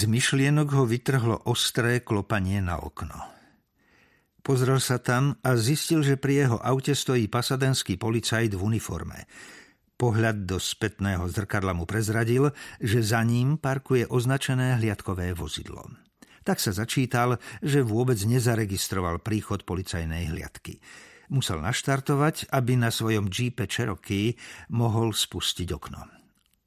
Z myšlienok ho vytrhlo ostré klopanie na okno. Pozrel sa tam a zistil, že pri jeho aute stojí pasadenský policajt v uniforme. Pohľad do spätného zrkadla mu prezradil, že za ním parkuje označené hliadkové vozidlo. Tak sa začítal, že vôbec nezaregistroval príchod policajnej hliadky. Musel naštartovať, aby na svojom Jeepe Cherokee mohol spustiť okno.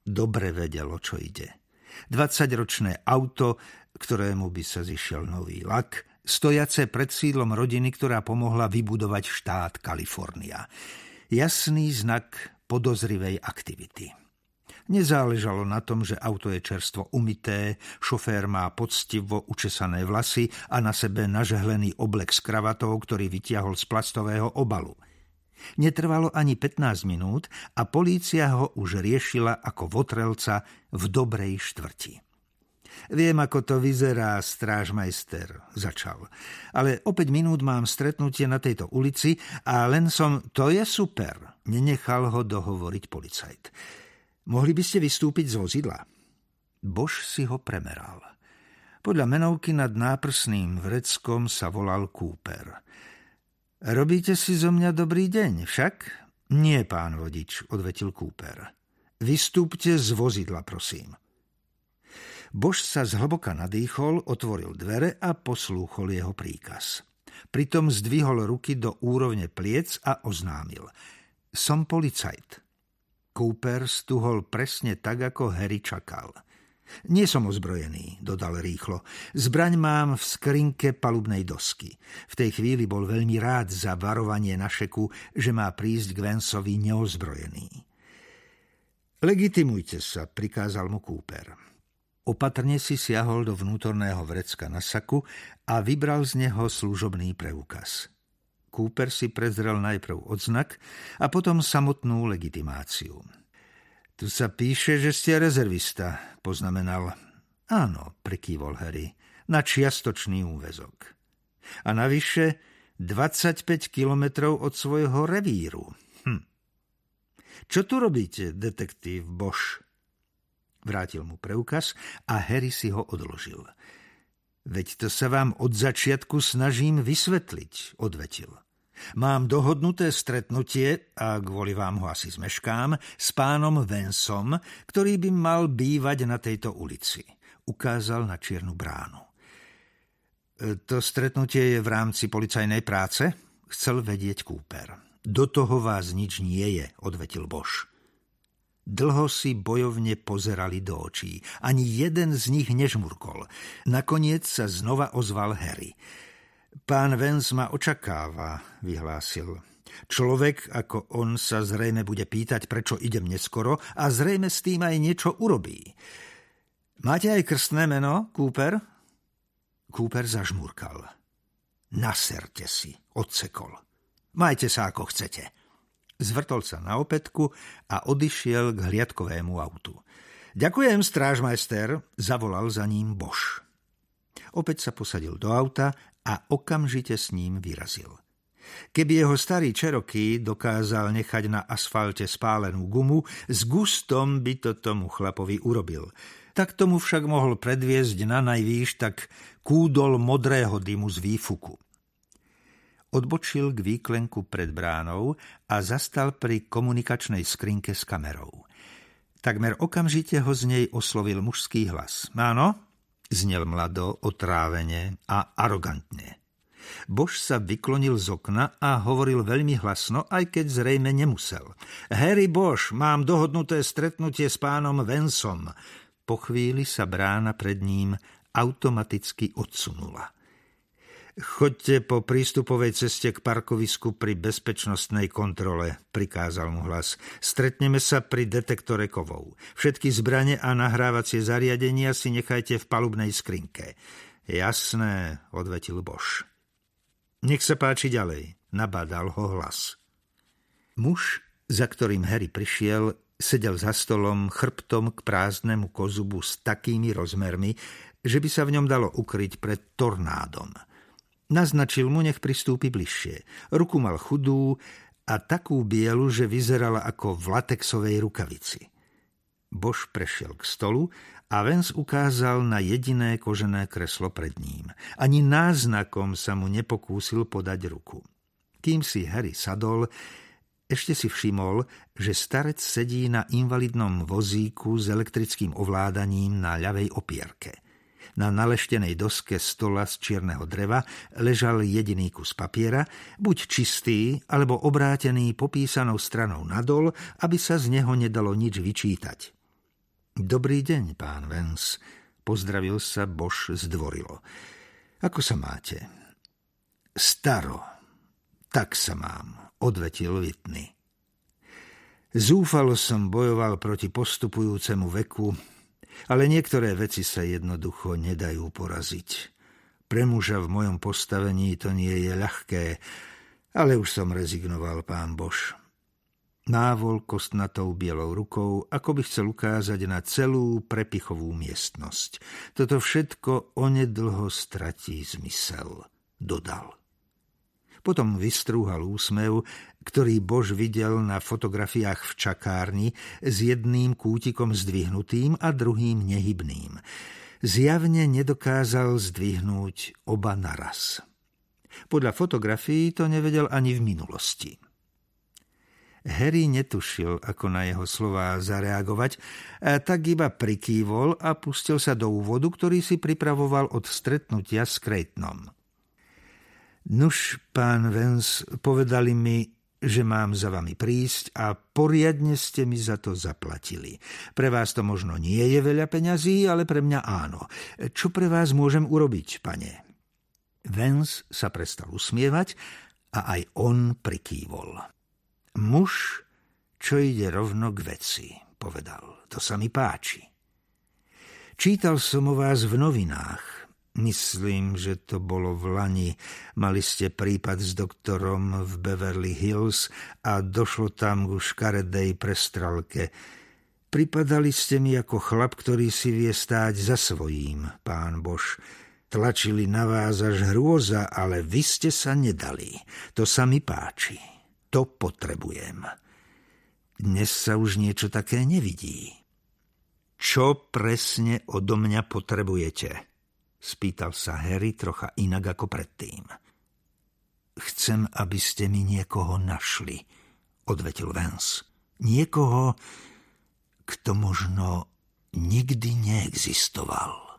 Dobre vedelo, čo ide. 20-ročné auto, ktorému by sa zišiel nový lak, stojace pred sídlom rodiny, ktorá pomohla vybudovať štát Kalifornia. Jasný znak podozrivej aktivity. Nezáležalo na tom, že auto je čerstvo umité, šofér má poctivo učesané vlasy a na sebe nažehlený oblek s kravatou, ktorý vytiahol z plastového obalu – Netrvalo ani 15 minút a polícia ho už riešila ako votrelca v dobrej štvrti. Viem, ako to vyzerá, strážmajster, začal. Ale o 5 minút mám stretnutie na tejto ulici a len som, to je super, nenechal ho dohovoriť policajt. Mohli by ste vystúpiť z vozidla? Bož si ho premeral. Podľa menovky nad náprsným vreckom sa volal Cooper. Robíte si zo mňa dobrý deň, však? Nie, pán vodič, odvetil Cooper. Vystúpte z vozidla, prosím. Bož sa zhlboka nadýchol, otvoril dvere a poslúchol jeho príkaz. Pritom zdvihol ruky do úrovne pliec a oznámil. Som policajt. Cooper stuhol presne tak, ako Harry čakal – nie som ozbrojený, dodal rýchlo. Zbraň mám v skrinke palubnej dosky. V tej chvíli bol veľmi rád za varovanie na šeku, že má prísť k Vensovi neozbrojený. Legitimujte sa, prikázal mu Cooper. Opatrne si siahol do vnútorného vrecka na saku a vybral z neho služobný preukaz. Cooper si prezrel najprv odznak a potom samotnú legitimáciu. Tu sa píše, že ste rezervista, poznamenal. Áno, prekývol Harry, na čiastočný úvezok. A navyše 25 kilometrov od svojho revíru. Hm. Čo tu robíte, detektív Bosch? Vrátil mu preukaz a Harry si ho odložil. Veď to sa vám od začiatku snažím vysvetliť, odvetil. Mám dohodnuté stretnutie, a kvôli vám ho asi zmeškám, s pánom Vensom, ktorý by mal bývať na tejto ulici. Ukázal na čiernu bránu. E, to stretnutie je v rámci policajnej práce? Chcel vedieť Cooper. Do toho vás nič nie je, odvetil Bož. Dlho si bojovne pozerali do očí. Ani jeden z nich nežmurkol. Nakoniec sa znova ozval Harry. Pán Vens ma očakáva, vyhlásil. Človek ako on sa zrejme bude pýtať, prečo idem neskoro a zrejme s tým aj niečo urobí. Máte aj krstné meno, Cooper? Cooper zažmurkal. Naserte si, odsekol. Majte sa ako chcete. Zvrtol sa na opätku a odišiel k hliadkovému autu. Ďakujem, strážmajster, zavolal za ním Bož. Opäť sa posadil do auta a okamžite s ním vyrazil. Keby jeho starý Cherokee dokázal nechať na asfalte spálenú gumu, s gustom by to tomu chlapovi urobil. Tak tomu však mohol predviesť na najvýš tak kúdol modrého dymu z výfuku. Odbočil k výklenku pred bránou a zastal pri komunikačnej skrinke s kamerou. Takmer okamžite ho z nej oslovil mužský hlas. Áno, znel mlado, otrávene a arogantne. Bož sa vyklonil z okna a hovoril veľmi hlasno, aj keď zrejme nemusel. Harry Bož, mám dohodnuté stretnutie s pánom Vensom. Po chvíli sa brána pred ním automaticky odsunula. Choďte po prístupovej ceste k parkovisku pri bezpečnostnej kontrole, prikázal mu hlas. Stretneme sa pri detektore kovov. Všetky zbrane a nahrávacie zariadenia si nechajte v palubnej skrinke. Jasné, odvetil Bož. Nech sa páči ďalej, nabádal ho hlas. Muž, za ktorým Harry prišiel, sedel za stolom chrbtom k prázdnemu kozubu s takými rozmermi, že by sa v ňom dalo ukryť pred tornádom – Naznačil mu, nech pristúpi bližšie. Ruku mal chudú a takú bielu, že vyzerala ako v latexovej rukavici. Bož prešiel k stolu a Vens ukázal na jediné kožené kreslo pred ním. Ani náznakom sa mu nepokúsil podať ruku. Kým si Harry sadol, ešte si všimol, že starec sedí na invalidnom vozíku s elektrickým ovládaním na ľavej opierke. Na naleštenej doske stola z čierneho dreva ležal jediný kus papiera, buď čistý, alebo obrátený popísanou stranou nadol, aby sa z neho nedalo nič vyčítať. Dobrý deň, pán Vens, pozdravil sa Bož zdvorilo. Ako sa máte? Staro. Tak sa mám, odvetil Vitny. Zúfalo som bojoval proti postupujúcemu veku, ale niektoré veci sa jednoducho nedajú poraziť. Pre muža v mojom postavení to nie je ľahké, ale už som rezignoval, pán Bož. Návol kostnatou bielou rukou, ako by chcel ukázať na celú prepichovú miestnosť. Toto všetko onedlho stratí zmysel, dodal. Potom vystrúhal úsmev, ktorý Bož videl na fotografiách v čakárni s jedným kútikom zdvihnutým a druhým nehybným. Zjavne nedokázal zdvihnúť oba naraz. Podľa fotografií to nevedel ani v minulosti. Harry netušil, ako na jeho slová zareagovať, tak iba prikývol a pustil sa do úvodu, ktorý si pripravoval od stretnutia s Creightonom. Nuž, pán Vens, povedali mi, že mám za vami prísť a poriadne ste mi za to zaplatili. Pre vás to možno nie je veľa peňazí, ale pre mňa áno. Čo pre vás môžem urobiť, pane? Vens sa prestal usmievať a aj on prikývol. Muž, čo ide rovno k veci, povedal. To sa mi páči. Čítal som o vás v novinách. Myslím, že to bolo v Lani. Mali ste prípad s doktorom v Beverly Hills a došlo tam ku škaredej prestralke. Pripadali ste mi ako chlap, ktorý si vie stáť za svojím, pán Bož. Tlačili na vás až hrôza, ale vy ste sa nedali. To sa mi páči. To potrebujem. Dnes sa už niečo také nevidí. Čo presne odo mňa potrebujete? Spýtal sa Harry trocha inak ako predtým. Chcem, aby ste mi niekoho našli, odvetil Vance. Niekoho, kto možno nikdy neexistoval.